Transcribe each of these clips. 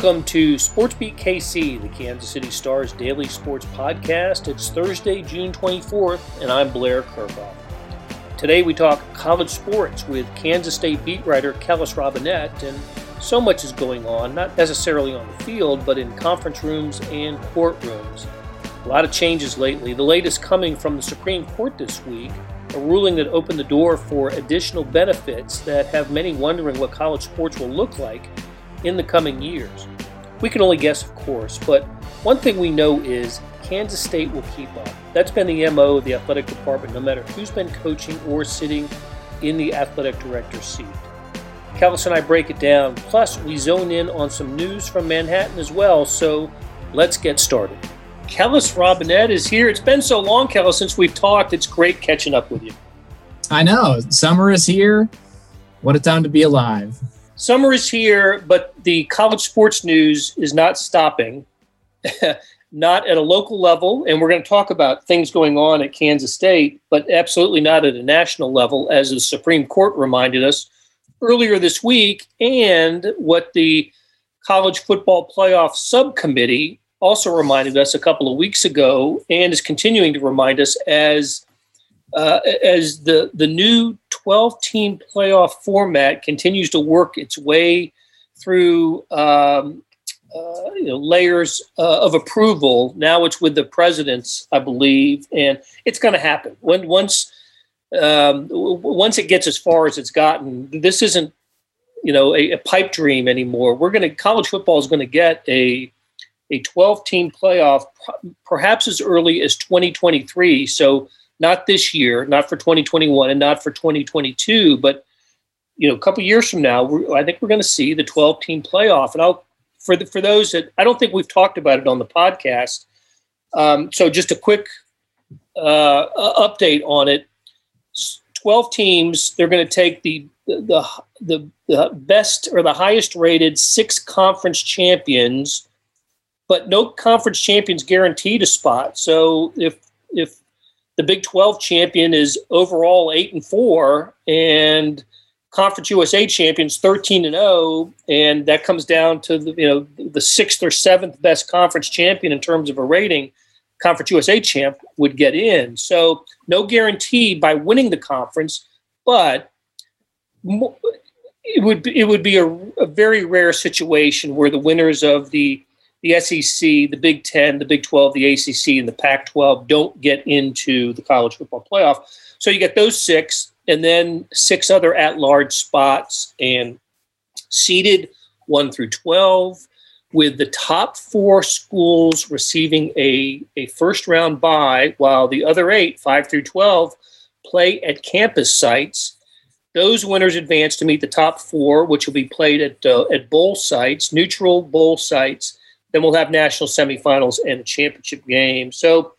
Welcome to SportsBeat KC, the Kansas City Stars daily sports podcast. It's Thursday, June 24th, and I'm Blair Kerkhoff. Today we talk college sports with Kansas State beat writer Kellis Robinett, and so much is going on, not necessarily on the field, but in conference rooms and courtrooms. A lot of changes lately, the latest coming from the Supreme Court this week, a ruling that opened the door for additional benefits that have many wondering what college sports will look like in the coming years. We can only guess, of course, but one thing we know is Kansas State will keep up. That's been the MO of the athletic department, no matter who's been coaching or sitting in the athletic director's seat. Kellis and I break it down, plus, we zone in on some news from Manhattan as well, so let's get started. Kellis Robinett is here. It's been so long, Kellis, since we've talked. It's great catching up with you. I know. Summer is here. What a time to be alive. Summer is here, but the college sports news is not stopping, not at a local level. And we're going to talk about things going on at Kansas State, but absolutely not at a national level, as the Supreme Court reminded us earlier this week, and what the College Football Playoff Subcommittee also reminded us a couple of weeks ago, and is continuing to remind us as uh, as the the new 12 team playoff format continues to work its way through um, uh, you know, layers uh, of approval. Now it's with the presidents, I believe, and it's going to happen when once um, once it gets as far as it's gotten. This isn't you know a, a pipe dream anymore. We're going to college football is going to get a a 12 team playoff perhaps as early as 2023. So not this year, not for 2021, and not for 2022, but you know, a couple years from now, I think we're going to see the 12 team playoff. And I'll for the, for those that I don't think we've talked about it on the podcast. Um, so just a quick uh, update on it. 12 teams. They're going to take the, the the the best or the highest rated six conference champions, but no conference champions guaranteed a spot. So if if the Big 12 champion is overall 8 and 4 and Conference USA champions 13 and 0 and that comes down to the you know the 6th or 7th best conference champion in terms of a rating Conference USA champ would get in. So no guarantee by winning the conference, but it would be, it would be a, a very rare situation where the winners of the the SEC, the Big Ten, the Big 12, the ACC, and the Pac 12 don't get into the college football playoff. So you get those six, and then six other at large spots, and seeded 1 through 12, with the top four schools receiving a, a first round bye, while the other eight, 5 through 12, play at campus sites. Those winners advance to meet the top four, which will be played at, uh, at bowl sites, neutral bowl sites then we'll have national semifinals and a championship game. So,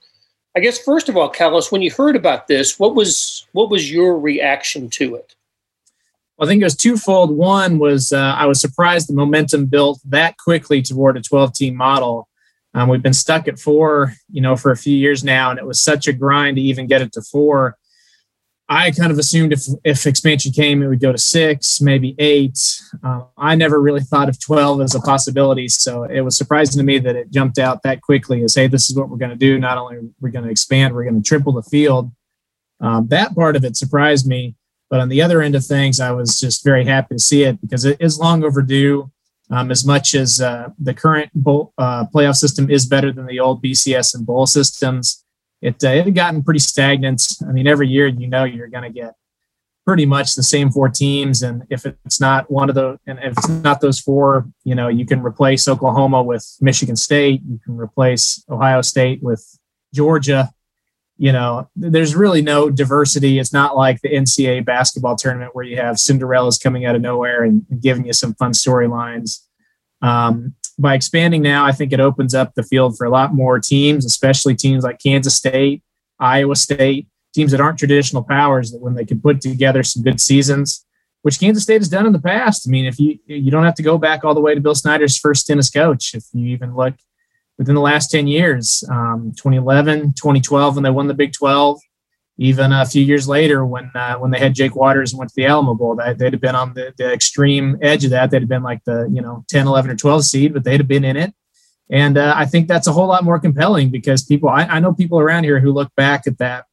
I guess first of all, Kellis, when you heard about this, what was what was your reaction to it? Well, I think it was twofold. One was uh, I was surprised the momentum built that quickly toward a 12 team model. Um, we've been stuck at four, you know, for a few years now, and it was such a grind to even get it to four. I kind of assumed if if expansion came, it would go to six, maybe eight. Uh, I never really thought of twelve as a possibility, so it was surprising to me that it jumped out that quickly. As hey, this is what we're going to do. Not only are we going to expand, we're going to triple the field. Um, that part of it surprised me, but on the other end of things, I was just very happy to see it because it is long overdue. Um, as much as uh, the current bowl, uh, playoff system is better than the old BCS and bowl systems it, uh, it had gotten pretty stagnant. I mean, every year you know you're going to get pretty much the same four teams, and if it's not one of those, and if it's not those four, you know, you can replace Oklahoma with Michigan State, you can replace Ohio State with Georgia. You know, there's really no diversity. It's not like the NCAA basketball tournament where you have Cinderellas coming out of nowhere and, giving you some fun storylines. Um, by expanding now, I think it opens up the field for a lot more teams, especially teams like Kansas State, Iowa State, teams that aren't traditional powers that when they can put together some good seasons, which Kansas State has done in the past. I mean, if you you don't have to go back all the way to Bill Snyder's first as coach, if you even look within the last 10 years, um, 2011, 2012, when they won the Big 12, even a few years later when uh, when they had Jake Waters and went to the Alamo Bowl, that they'd have been on the, the extreme edge of that. They'd have been like the you know 10, 11, or 12 seed, but they'd have been in it. And uh, I think that's a whole lot more compelling because people, I, I know people around here who look back at that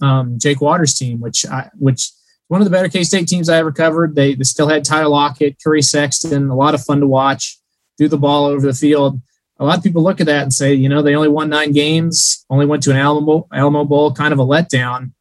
um, Jake Waters team, which I, which one of the better K State teams I ever covered. They, they still had Tyler Lockett, Curry Sexton, a lot of fun to watch, threw the ball over the field. A lot of people look at that and say, you know, they only won nine games, only went to an Alamo, Alamo Bowl, kind of a letdown.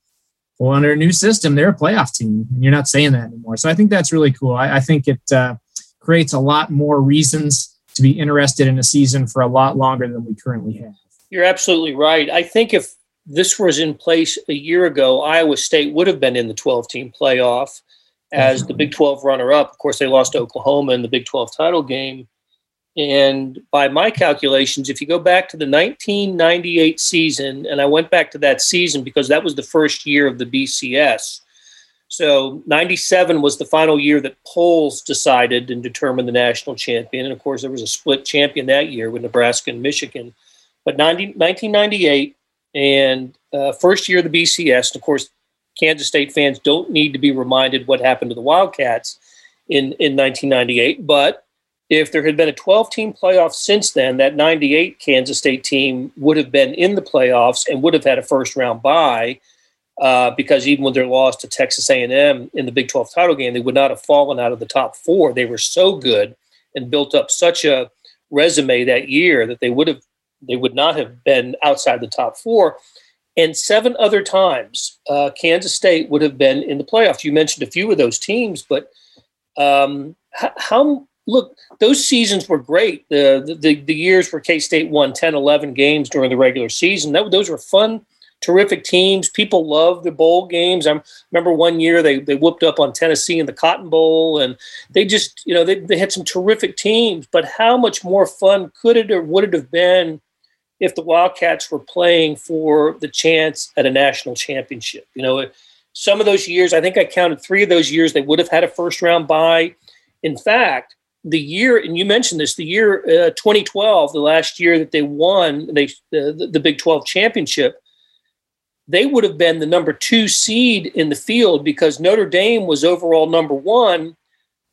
Well, under a new system, they're a playoff team, and you're not saying that anymore. So I think that's really cool. I, I think it uh, creates a lot more reasons to be interested in a season for a lot longer than we currently have. You're absolutely right. I think if this was in place a year ago, Iowa State would have been in the 12 team playoff as the Big 12 runner up. Of course, they lost to Oklahoma in the Big 12 title game. And by my calculations, if you go back to the 1998 season, and I went back to that season because that was the first year of the BCS, so 97 was the final year that polls decided and determined the national champion. And of course, there was a split champion that year with Nebraska and Michigan. But 90, 1998 and uh, first year of the BCS, and of course, Kansas State fans don't need to be reminded what happened to the Wildcats in, in 1998. But if there had been a 12 team playoff since then, that 98 Kansas State team would have been in the playoffs and would have had a first round bye uh, because even with their loss to Texas A&M in the Big 12 title game, they would not have fallen out of the top four. They were so good and built up such a resume that year that they would have they would not have been outside the top four. And seven other times, uh, Kansas State would have been in the playoffs. You mentioned a few of those teams, but um, how, how look those seasons were great the, the the years where k-state won 10 11 games during the regular season that, those were fun terrific teams. People love the bowl games. I remember one year they, they whooped up on Tennessee in the Cotton Bowl, and they just, you know, they, they had some terrific teams. But how much more fun could it or would it have been if the Wildcats were playing for the chance at a national championship? You know, some of those years, I think I counted three of those years, they would have had a first round bye. In fact, the year, and you mentioned this, the year uh, 2012, the last year that they won they, the, the Big 12 championship, they would have been the number two seed in the field because Notre Dame was overall number one.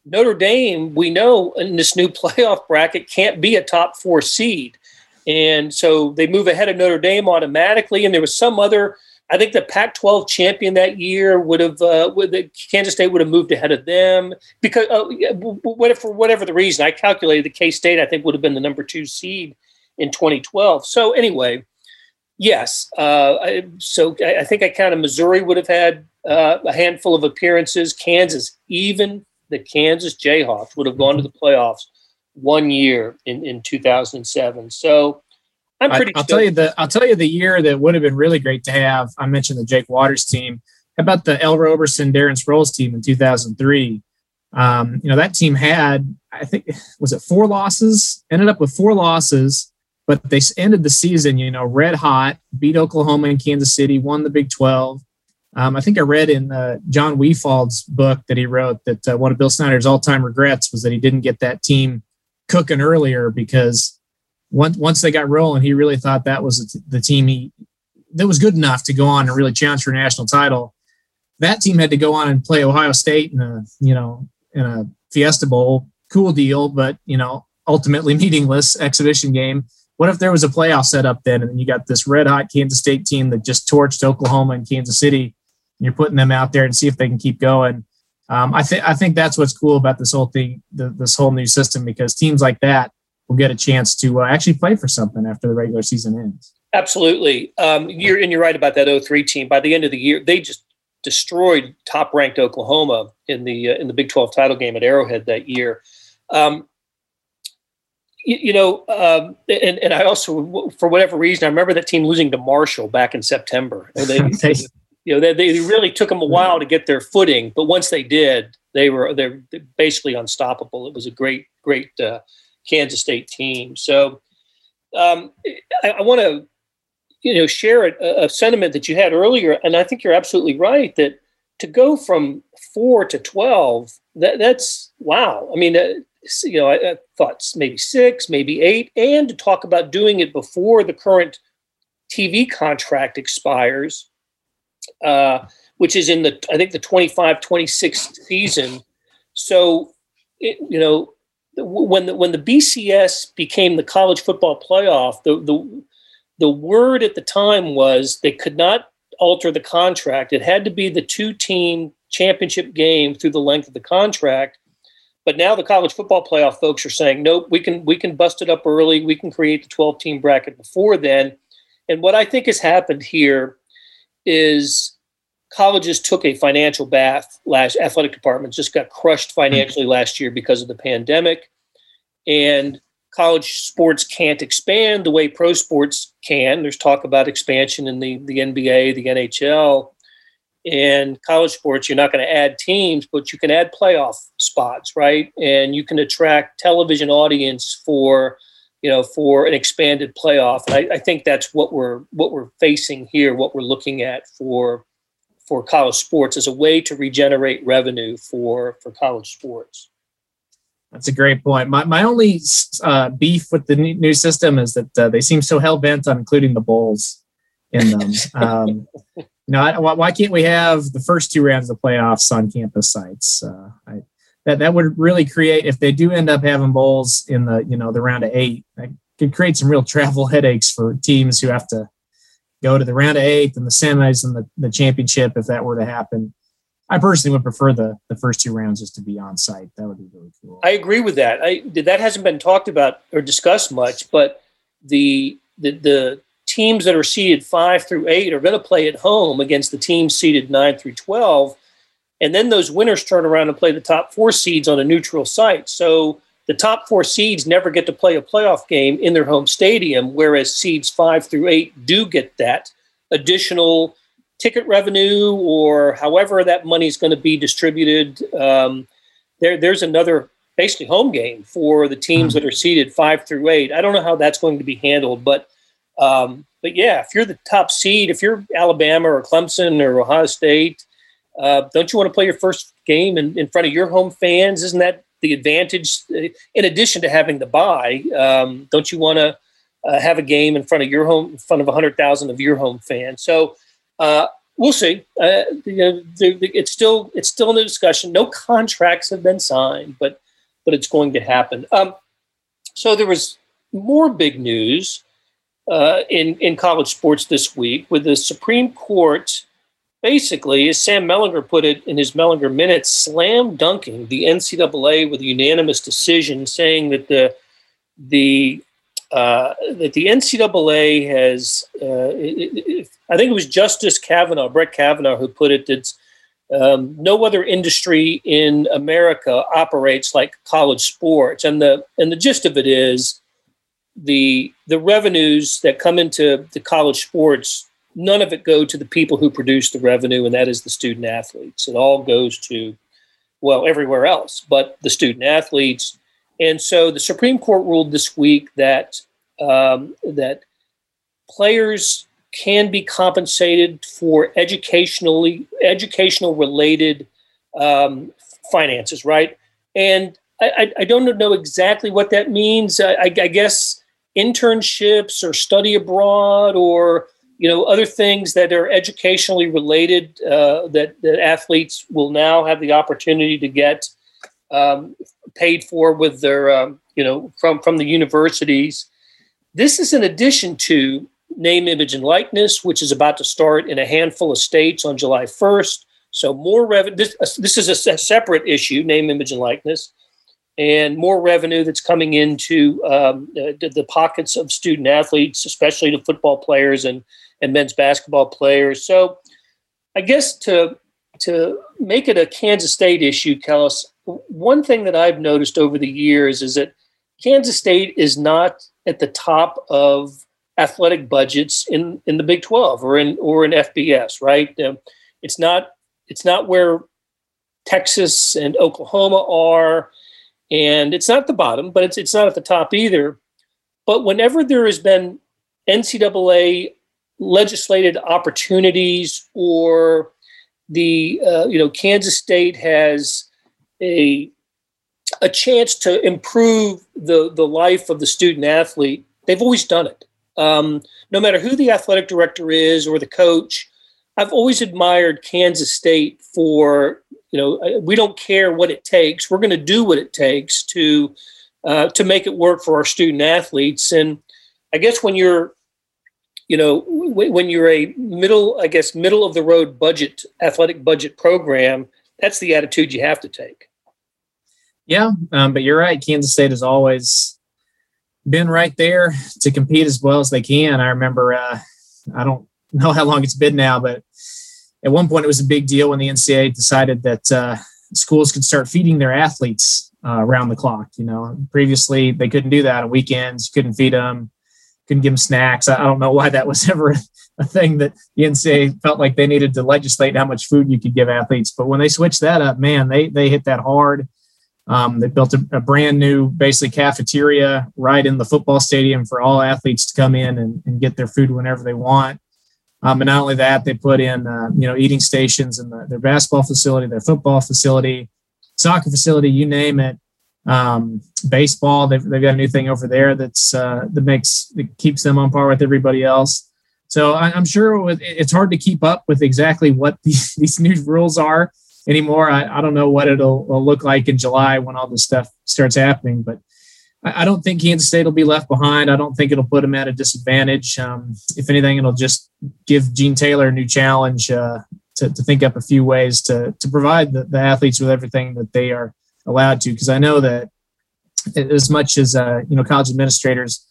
Notre Dame, we know in this new playoff bracket, can't be a top four seed. And so they move ahead of Notre Dame automatically. And there was some other, I think the Pac 12 champion that year would have, uh, would, Kansas State would have moved ahead of them because, uh, whatever, for whatever the reason, I calculated the K State, I think, would have been the number two seed in 2012. So, anyway, Yes. Uh, I, so I, I, think I counted Missouri would have had uh, a handful of appearances. Kansas, even the Kansas Jayhawks would have gone to the playoffs one year in, in 2007. So I'm pretty. I, will tell you the I'll tell you the year that would have been really great to have. I mentioned the Jake Waters team. How about the Ell Roberson, Darren Sproles team in 2003? Um, you know that team had I think was it four losses. Ended up with four losses but they ended the season, you know, red hot, beat Oklahoma and Kansas City, won the Big 12. Um, I think I read in uh, Jon Wefald's book that he wrote that uh, one of Bill Snyder's all-time regrets was that he didn't get that team cooking earlier because once once they got rolling, he really thought that was the team he that was good enough to go on and really challenge for a national title. That team had to go on and play Ohio State in a you know in a Fiesta Bowl, cool deal, but you know ultimately meaningless exhibition game what if there was a playoff set up then and you got this red hot Kansas State team that just torched Oklahoma and Kansas City and you're putting them out there and see if they can keep going. Um, I think I think that's what's cool about this whole thing, the, this whole new system, because teams like that will get a chance to uh, actually play for something after the regular season ends. Absolutely, um, you're and you're right about that 03 team. By the end of the year, they just destroyed top-ranked Oklahoma in the uh, in the Big 12 title game at Arrowhead that year. Um, you, you know, um, and, and I also, for whatever reason, I remember that team losing to Marshall back in September. They, you know, they, they really took them a while to get their footing, but once they did, they were they're basically unstoppable. It was a great, great uh, Kansas State team. So um, I, I want to, you know, share a, a sentiment that you had earlier, and I think you're absolutely right that to go from four to twelve, that that's wow. I mean, uh, you know, I, I thought maybe six, maybe eight, and to talk about doing it before the current TV contract expires uh, which is in the I think the 25 26 season. So, it, you know, when the when the BCS became the college football playoff, the the the word at the time was they could not alter the contract. It had to be the two team championship game through the length of the contract. But now the college football playoff folks are saying, nope, we can we can bust it up early. We can create the 12 team bracket before then. And what I think has happened here is colleges took a financial bath last athletic departments just got crushed financially mm-hmm. last year because of the pandemic. And college sports can't expand the way pro sports can. There's talk about expansion in the, the NBA, the NHL in college sports, you're not going to add teams, but you can add playoff spots, right? And you can attract television audience for, you know, for an expanded playoff. And I, I think that's what we're what we're facing here, what we're looking at for for college sports as a way to regenerate revenue for for college sports. That's a great point. My, my only uh, beef with the new system is that uh, they seem so hell bent on including the bowls in them. Um, you know, why, why, can't we have the first two rounds of playoffs on campus sites? Uh, I, that that would really create if they do end up having bowls in the you know the round of eight. That could create some real travel headaches for teams who have to go to the round of eight and the semis and the, the championship if that were to happen. I personally would prefer the the first two rounds just to be on site. That would be really cool. I agree with that. I that hasn't been talked about or discussed much, but the the the teams that are seeded five through eight are going to play at home against the teams seeded nine through 12. And then those winners turn around and play the top four seeds on a neutral site. So the top four seeds never get to play a playoff game in their home stadium, whereas seeds five through eight do get that additional ticket revenue or however that money is going to be distributed. Um, there, there's another basically home game for the teams that are seeded five through eight. I don't know how that's going to be handled, but um, but yeah, if you're the top seed, if you're Alabama or Clemson or Ohio State, uh, don't you want to play your first game in, in front of your home fans? Isn't that the advantage? In addition to having the bye um, don't you want to uh, have a game in front of your home, in front of 100,000 of your home fans? So uh, we'll see. Uh, you know, it's still it's still in the discussion. No contracts have been signed, but but it's going to happen. Um, so there was more big news uh, in in college sports this week with the Supreme Court basically, as Sam Mellinger put it in his Mellinger minutes, slam dunking the NCAA with a unanimous decision, saying that the the uh, that the NCAA has, uh, it, it, I think it was Justice Kavanaugh, Brett Kavanaugh, who put it that um, no other industry in America operates like college sports, and the and the gist of it is the the revenues that come into the college sports none of it go to the people who produce the revenue and that is the student athletes. It all goes to well everywhere else but the student athletes. And so the supreme court ruled this week that um, that players can be compensated for educationally educational related um, finances right? And I, I, don't know exactly what that means. I, I, guess internships or study abroad or you know other things that are educationally related uh, that that athletes will now have the opportunity to get um, paid for with their um, you know from from the universities. This is in addition to name, image, and likeness, which is about to start in a handful of states on July 1st. So more revenue. This, this is a, a separate issue, name, image, and likeness and more revenue that's coming into um, the, the, pockets of student athletes, especially the football players and, and men's basketball players. So, I guess to to make it a Kansas State issue, Kellis, one thing that I've noticed over the years is that Kansas State is not at the top of athletic budgets in, in the Big 12 or in or in FBS, right? Um, it's not it's not where Texas and Oklahoma are and it's not the bottom, but it's it's not at the top either. But whenever there has been NCAA legislated opportunities, or the uh, you know Kansas State has a a chance to improve the the life of the student athlete, they've always done it. Um, no matter who the athletic director is or the coach, I've always admired Kansas State for you know we don't care what it takes. We're going to do what it takes to uh, to make it work for our student athletes. And I guess when you're you know when you're a middle i guess middle of the road budget athletic budget program that's the attitude you have to take. Yeah um, but you're right. Kansas state has always been right there to compete as well as they can. I remember uh, i don't know how long it's been now but at one point it was a big deal when the ncaa decided that uh, schools could start feeding their athletes uh, around the clock you know. Previously they couldn't do that on weekends. Couldn't feed them couldn't give them snacks. I don't know why that was ever a thing that the NCAA felt like they needed to legislate how much food you could give athletes. But when they switched that up, man, they they hit that hard. Um, they built a, a, brand new, basically cafeteria right in the football stadium for all athletes to come in and, and get their food whenever they want. Um, and not only that, they put in uh, you know eating stations in the, their basketball facility, their football facility, soccer facility, you name it. Um, baseball, they've, they've got a new thing over there that's uh, that makes that keeps them on par with everybody else. So I, am sure it's hard to keep up with exactly what these, these new rules are anymore. I, I don't know what it'll, it'll, look like in July when all this stuff starts happening, but I, I, don't think Kansas State will be left behind. I don't think it'll put them at a disadvantage. Um, if anything, it'll just give Gene Taylor a new challenge uh, to, to think up a few ways to, to provide the, the athletes with everything that they are allowed to because I know that as much as uh, you know college administrators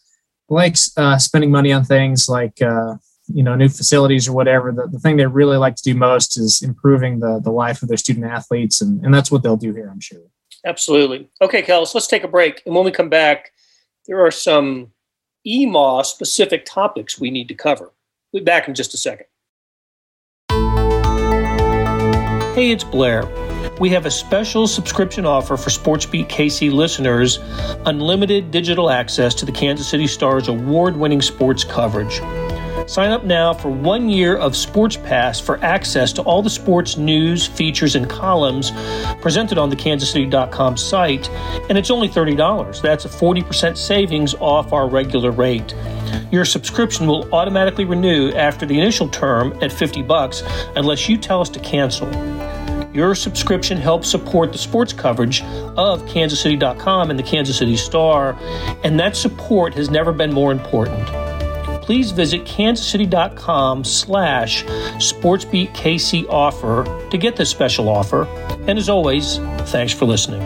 like uh, spending money on things like uh, you know new facilities or whatever the, the thing they really like to do most is improving the, the life of their student athletes and, and that's what they'll do here i'm sure. Absolutely. Okay Kellis, let's take a break and when we come back there are some EMAW specific topics we need to cover. We'll be back in just a second. Hey it's blair we have a special subscription offer for SportsBeat KC listeners unlimited digital access to the Kansas City Stars award winning sports coverage. Sign up now for one year of Sports Pass for access to all the sports news, features, and columns presented on the kansascity.com site, and it's only $30. That's a 40% savings off our regular rate. Your subscription will automatically renew after the initial term at 50 bucks unless you tell us to cancel. Your subscription helps support the sports coverage of kansascity.com and the Kansas City Star, and that support has never been more important. Please visit kansascity.com slash sportsbeatkc offer to get this special offer. And as always, thanks for listening.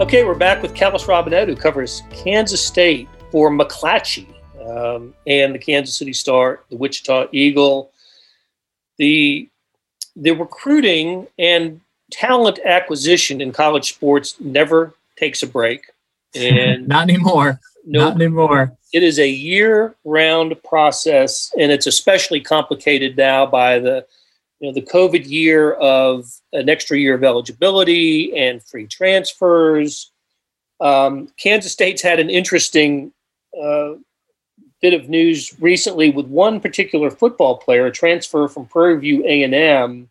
Okay, we're back with Kellis Robinett, who covers Kansas State for McClatchy um, and the Kansas City Star, the Wichita Eagle. The the recruiting and talent acquisition in college sports never takes a break. And not anymore. No, not anymore. It is a year-round process, and it's especially complicated now by the you know the COVID year of an extra year of eligibility and free transfers. Um, Kansas State's had an interesting uh, bit of news recently with one particular football player, a transfer from Prairie View A&M.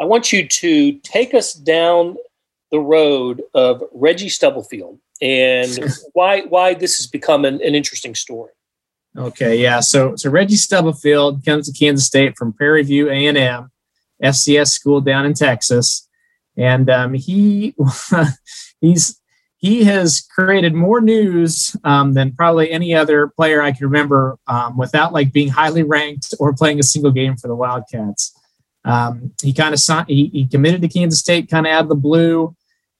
I want you to take us down the road of Reggie Stubblefield and why why this has become an, an interesting story. Okay, yeah. So so Reggie Stubblefield comes to Kansas State from Prairie View A&M, FCS school down in Texas, and um, he he's he has created more news um, than probably any other player I can remember um, without like being highly ranked or playing a single game for the Wildcats. Um, he kind of he, he committed to Kansas State kind of out of the blue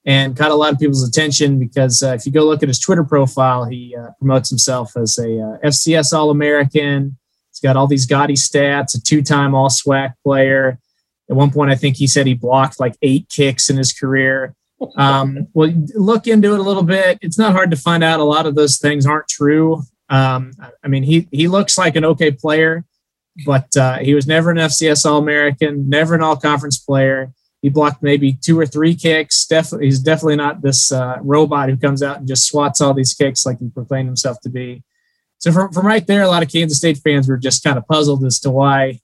and caught a lot of people's attention because uh, if you go look at his Twitter profile, he uh, promotes himself as a uh, FCS All American. He's got all these gaudy stats, a two time All SWAC player. At one point, I think he said he blocked like eight kicks in his career. Um, well, look into it a little bit. It's not hard to find out a lot of those things aren't true. Um, I mean, he he looks like an okay player, but uh, he was never an FCS All American, never an All Conference player. He blocked maybe two or three kicks. Definitely, he's definitely not this uh, robot who comes out and just swats all these kicks like he proclaimed himself to be. So from, from right there, a lot of Kansas State fans were just kind of puzzled as to why,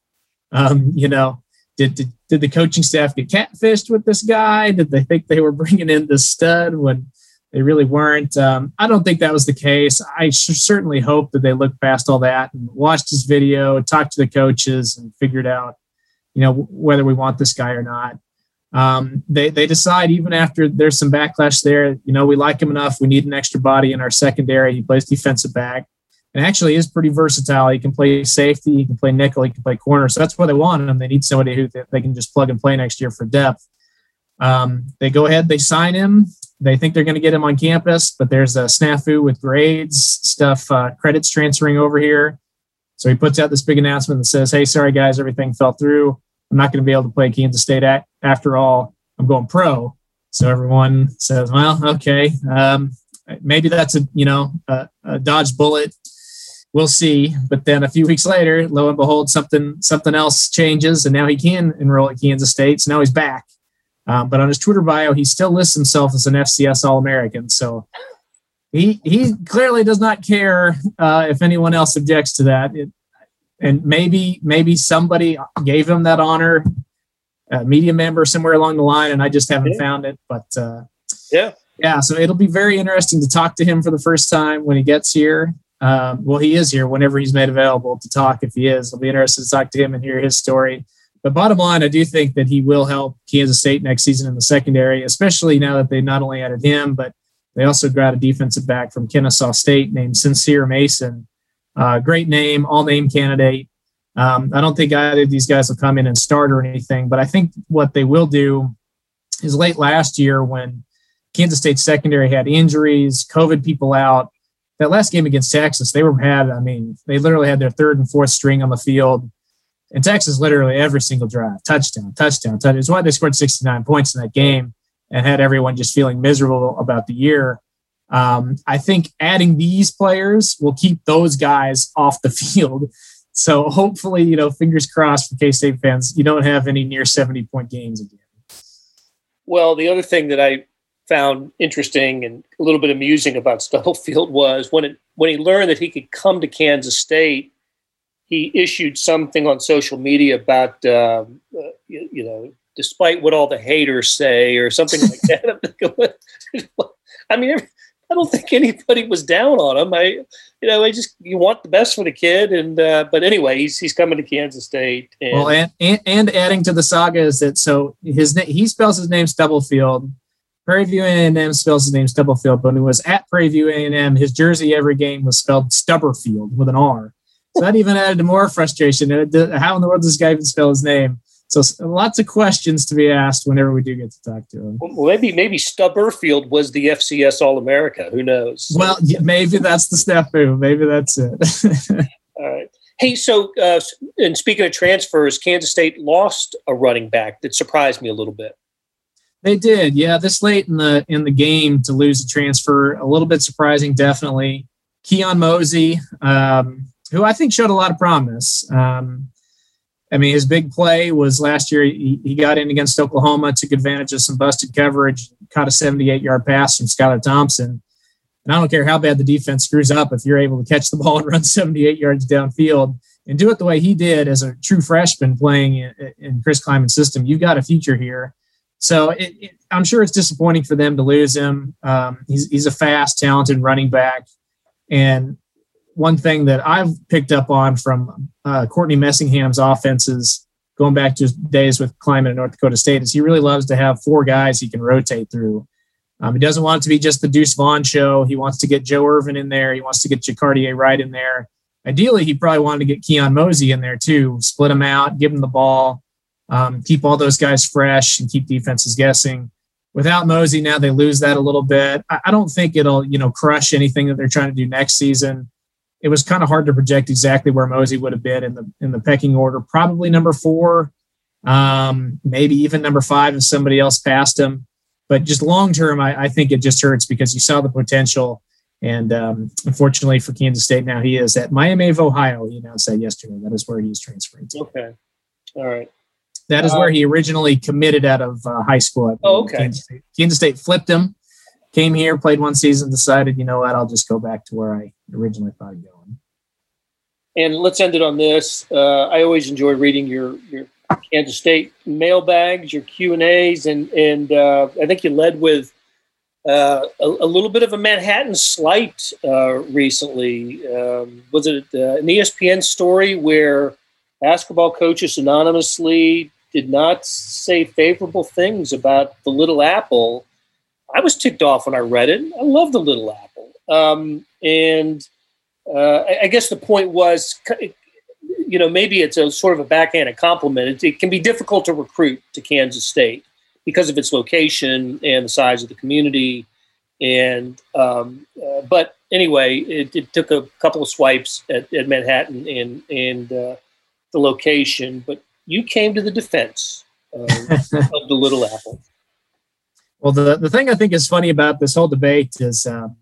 um, you know, did, did did the coaching staff get catfished with this guy? Did they think they were bringing in this stud when they really weren't. Um, I don't think that was the case. I certainly hope that they looked past all that and watched his video, talked to the coaches, and figured out, you know, whether we want this guy or not. Um, they they decide even after there's some backlash there, you know, we like him enough. We need an extra body in our secondary. He plays defensive back and actually is pretty versatile. He can play safety, he can play nickel, he can play corner. So that's what they want him. They need somebody who they can just plug and play next year for depth. Um, they go ahead, they sign him. They think they're going to get him on campus, but there's a snafu with grades, stuff, uh, credits transferring over here. So he puts out this big announcement that says, Hey, sorry guys, everything fell through. I'm not going to be able to play Kansas State at, after all. I'm going pro. So everyone says, Well, okay. Um, maybe that's a, you know, a, a dodge bullet we'll see. But then a few weeks later, lo and behold, something something else changes, and now he can enroll at Kansas State. So now he's back. Um, but on his Twitter bio, he still lists himself as an FCS All American. So he he clearly does not care uh, if anyone else objects to that. It, and maybe maybe somebody gave him that honor, a media member somewhere along the line, and I just haven't yeah. found it. But uh, yeah, yeah. So it'll be very interesting to talk to him for the first time when he gets here. Um, well, he is here whenever he's made available to talk. If he is, I'll be interested to talk to him and hear his story. But bottom line, I do think that he will help Kansas State next season in the secondary, especially now that they not only added him, but they also got a defensive back from Kennesaw State named Sincere Mason. Uh, great name, all name candidate. Um, I don't think either of these guys will come in and start or anything, but I think what they will do is late last year when Kansas State secondary had injuries, COVID people out. That last game against Texas, they were had. I mean, they literally had their third and fourth string on the field in Texas, literally every single drive, touchdown, touchdown, touchdown. It's why they scored 69 points in that game and had everyone just feeling miserable about the year. Um, I think adding these players will keep those guys off the field. So hopefully, you know, fingers crossed for K State fans, you don't have any near 70 point games again. Well, the other thing that I found interesting and a little bit amusing about Stubblefield was when it when he learned that he could come to Kansas State he issued something on social media about uh, uh, you, you, know despite what all the haters say or something like that. I mean i don't think anybody was down on him. I you know i just you want the best for the kid and uh, but anyway he's, he's coming to kansas state and, well and, and, and adding to the saga is that so his he spells his name stubblefield Prairie View A&M spells his name Stubblefield, but when he was at Prairie View A&M, his jersey every game was spelled Stubberfield with an R. So that even added to more frustration. How in the world does this guy even spell his name? So lots of questions to be asked whenever we do get to talk to him. Well, maybe maybe Stubberfield was the FCS All America. Who knows? Well, maybe that's the snafu. Maybe that's it. All right. Hey, so uh, and speaking of transfers, Kansas State lost a running back that surprised me a little bit. They did, yeah. This late in the in the game to lose a transfer, a little bit surprising, definitely. Keon Mosey, um, who I think showed a lot of promise. Um, I mean, his big play was last year. He, he, got in against Oklahoma, took advantage of some busted coverage, caught a 78 yard pass from Skylar Thompson. And I don't care how bad the defense screws up, if you're able to catch the ball and run 78 yards downfield and do it the way he did as a true freshman playing in, in Chris Klieman's system, you've got a future here. So it, it, I'm sure it's disappointing for them to lose him. Um, he's, he's a fast, talented running back. And one thing that I've picked up on from uh, Courtney Messingham's offenses, going back to his days with Klieman at North Dakota State, is he really loves to have four guys he can rotate through. Um, he doesn't want it to be just the Deuce Vaughn show. He wants to get Joe Ervin in there. He wants to get Jacardia Wright in there. Ideally, he probably wanted to get Keon Mosey in there too, split him out, give him the ball, um, keep all those guys fresh, and keep defenses guessing. Without Mosey, now they lose that a little bit. I, I don't think it'll, you know, crush anything that they're trying to do next season it was kind of hard to project exactly where Mosey would have been in the in the pecking order. Probably number four, um, maybe even number five if somebody else passed him. But just long term, I, I, think it just hurts because you saw the potential. And um, unfortunately for Kansas State, now he is at Miami of Ohio. He announced that yesterday. That is where he's transferring to. Okay. All right. That is where he originally committed out of uh, high school. Oh, okay. Kansas State. Kansas State flipped him came here, played one season, decided, you know what, I'll just go back to where I originally thought I'd go. And let's end it on this. Uh, I always enjoy reading your your Kansas State mailbags, your Q and A's, and and uh, I think you led with uh, a, a, little bit of a Manhattan slight uh, recently. Um, was it uh, an ESPN story where basketball coaches anonymously did not say favorable things about the Little Apple? I was ticked off when I read it. I love the Little Apple. Um, and uh, I, guess the point was, you know, maybe it's a sort of a backhanded compliment. It, it can be difficult to recruit to Kansas State because of its location and the size of the community. And um, uh, but anyway, it, it, took a couple of swipes at, at Manhattan and and uh, the location. But you came to the defense of the Little Apple. Well, the the thing I think is funny about this whole debate is. Um,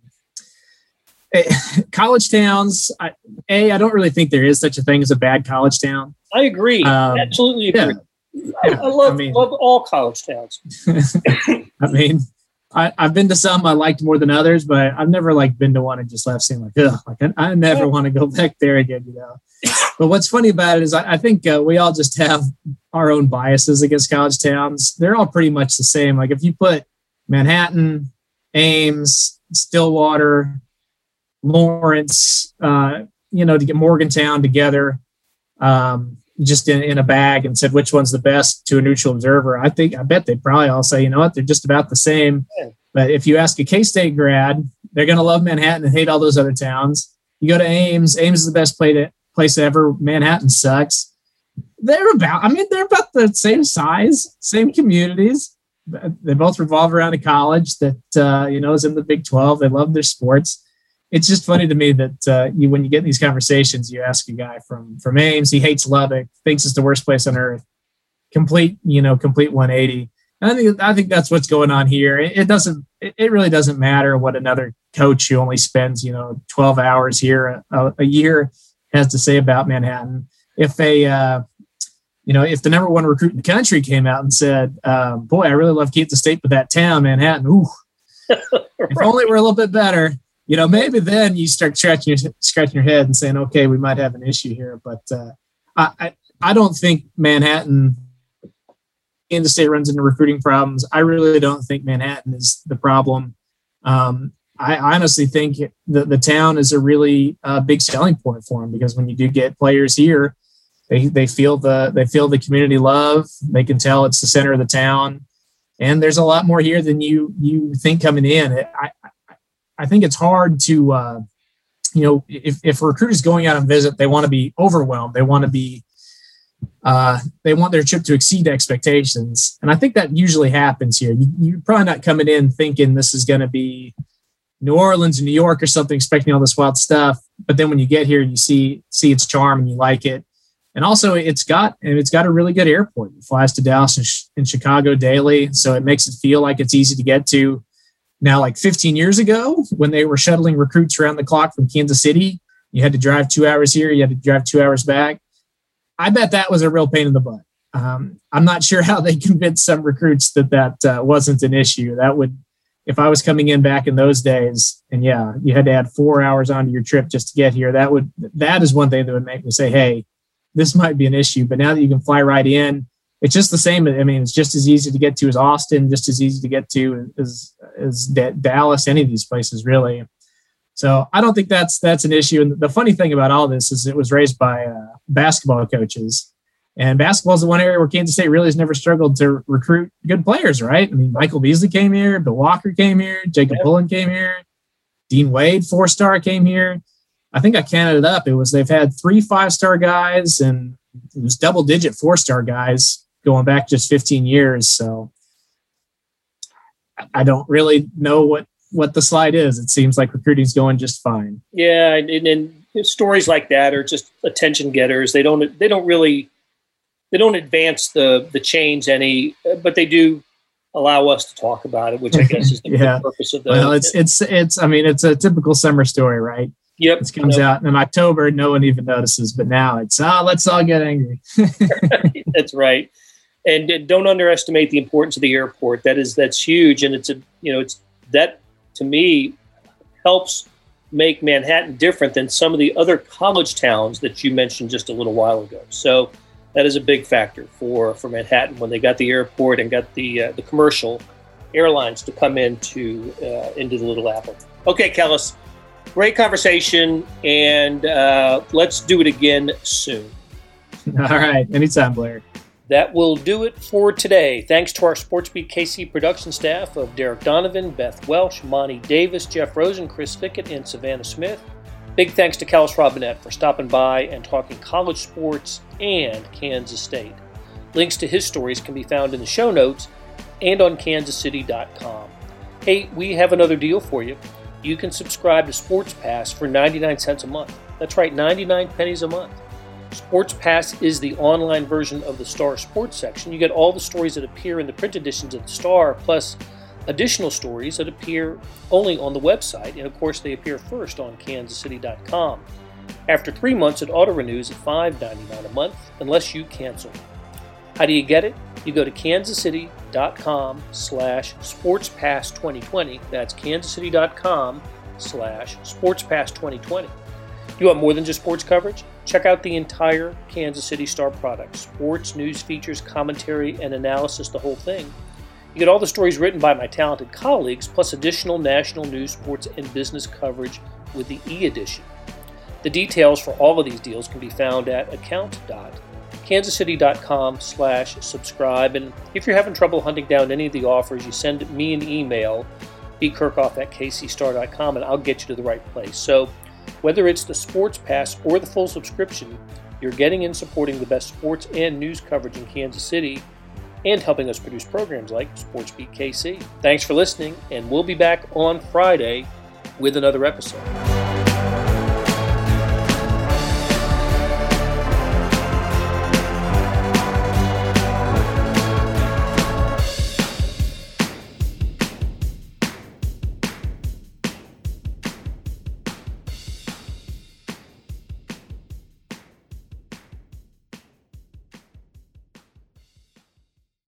eh, college towns, I, a I don't really think there is such a thing as a bad college town. I agree, um, absolutely agree. Yeah. I, I love, I mean, love all college towns. I mean, I, have been to some I liked more than others, but I've never like been to one and just left saying like, ugh, like I, I never want to go back there again, you know. but what's funny about it is I, I think uh, we all just have our own biases against college towns. They're all pretty much the same. Like if you put Manhattan, Ames, Stillwater, Lawrence, uh, you know, to get Morgantown together, um, just in, in a bag and said which one's the best to a neutral observer, I think I bet they'd probably all say, you know what, they're just about the same. Yeah. But if you ask a K State grad, they're going to love Manhattan and hate all those other towns. You go to Ames, Ames is the best play to, place ever. Manhattan sucks. They're about, I mean, they're about the same size, same communities. They both revolve around a college that, uh, you know, is in the Big 12. They love their sports it's just funny to me that uh, you when you get in these conversations, you ask a guy from from Ames, he hates Lubbock, thinks it's the worst place on earth. Complete, you know, complete 180. And I think I think that's what's going on here. It, it doesn't. It, it, really doesn't matter what another coach who only spends you know 12 hours here a, a year has to say about Manhattan. If a uh, you know, if the number one recruit in the country came out and said, um, "Boy, I really love Kansas State, but that town, Manhattan, ooh, right. if only we're a little bit better." You know, maybe then you start scratching your scratching your head and saying, okay, we might have an issue here. But uh, I I don't think Manhattan, Kansas State runs into recruiting problems. I really don't think Manhattan is the problem. Um, I honestly think the the town is a really uh, big selling point for them because when you do get players here, they they feel the they feel the community love. They can tell it's the center of the town, and there's a lot more here than you you think coming in. I I think it's hard to, uh, you know, if, if a recruit is going out on visit, they want to be overwhelmed. They want to be, uh, they want their trip to exceed expectations. And I think that usually happens here. You, you're probably not coming in thinking this is going to be New Orleans, or New York, or something, expecting all this wild stuff. But then when you get here, you see see its charm and you like it. And also, it's got and it's got a really good airport. It flies to Dallas and, and Chicago daily, so it makes it feel like it's easy to get to. Now, like 15 years ago, when they were shuttling recruits around the clock from Kansas City, you had to drive two hours here, you had to drive two hours back. I bet that was a real pain in the butt. Um, I'm not sure how they convinced some recruits that that uh, wasn't an issue. That would, if I was coming in back in those days, and yeah, you had to add four hours onto your trip just to get here. That would that is one thing that would make me say, hey, this might be an issue. But now that you can fly right in, it's just the same. I mean, it's just as easy to get to as Austin, just as easy to get to as as Dallas, any of these places really. So I don't think that's that's an issue. And the funny thing about all this is it was raised by uh, basketball coaches, and basketball is the one area where Kansas State really has never struggled to recruit good players. Right? I mean, Michael Beasley came here, Bill Walker came here, Jacob. Pullen came here, Dean Wade, four star, came here. I think I counted it up. It was they've had three five star guys and it was double digit four star guys going back just 15 years. So I don't really know what what the slide is. It seems like recruiting's going just fine. Yeah, and, and stories like that are just attention getters. They don't they don't really they don't advance the the chains any, but they do allow us to talk about it, which I guess is the yeah. purpose of the. Well, it's it's it's. I mean, it's a typical summer story, right? Yep. It comes out in October, no one even notices, but now it's ah, oh, let's all get angry. That's right and don't underestimate the importance of the airport. That is that's huge, and it's a you know it's that to me helps make Manhattan different than some of the other college towns that you mentioned just a little while ago. So that is a big factor for for Manhattan when they got the airport and got the uh, the commercial airlines to come into uh, into the Little Apple. Okay, Kellis, great conversation, and uh, let's do it again soon. All right, anytime, Blair. That will do it for today. Thanks to our SportsBeat KC production staff of Derek Donovan, Beth Welsh, Monty Davis, Jeff Rosen, Chris Fickett, and Savannah Smith. Big thanks to Kellis Robinett for stopping by and talking college sports and Kansas State. Links to his stories can be found in the show notes and on kansascity.com. Hey, we have another deal for you. You can subscribe to Sports Pass for 99 cents a month. That's right, 99 pennies a month. Sports Pass is the online version of the Star Sports section. You get all the stories that appear in the print editions of the Star, plus additional stories that appear only on the website, and of course, they appear first on kansascity.com. After three months, it auto renews at $5.99 a month unless you cancel. How do you get it? You go to kansascity.com slash sportspass2020. That's kansascity.com slash sportspass2020. You want more than just sports coverage? Check out the entire Kansas City Star product sports, news, features, commentary, and analysis, the whole thing. You get all the stories written by my talented colleagues, plus additional national news, sports, and business coverage with the e edition. The details for all of these deals can be found at account.kansascity.com slash subscribe. And if you're having trouble hunting down any of the offers, you send me an email, bkerkhoff at kcstar.com, and I'll get you to the right place. So whether it's the sports pass or the full subscription, you're getting and supporting the best sports and news coverage in Kansas City and helping us produce programs like SportsBeat KC. Thanks for listening, and we'll be back on Friday with another episode.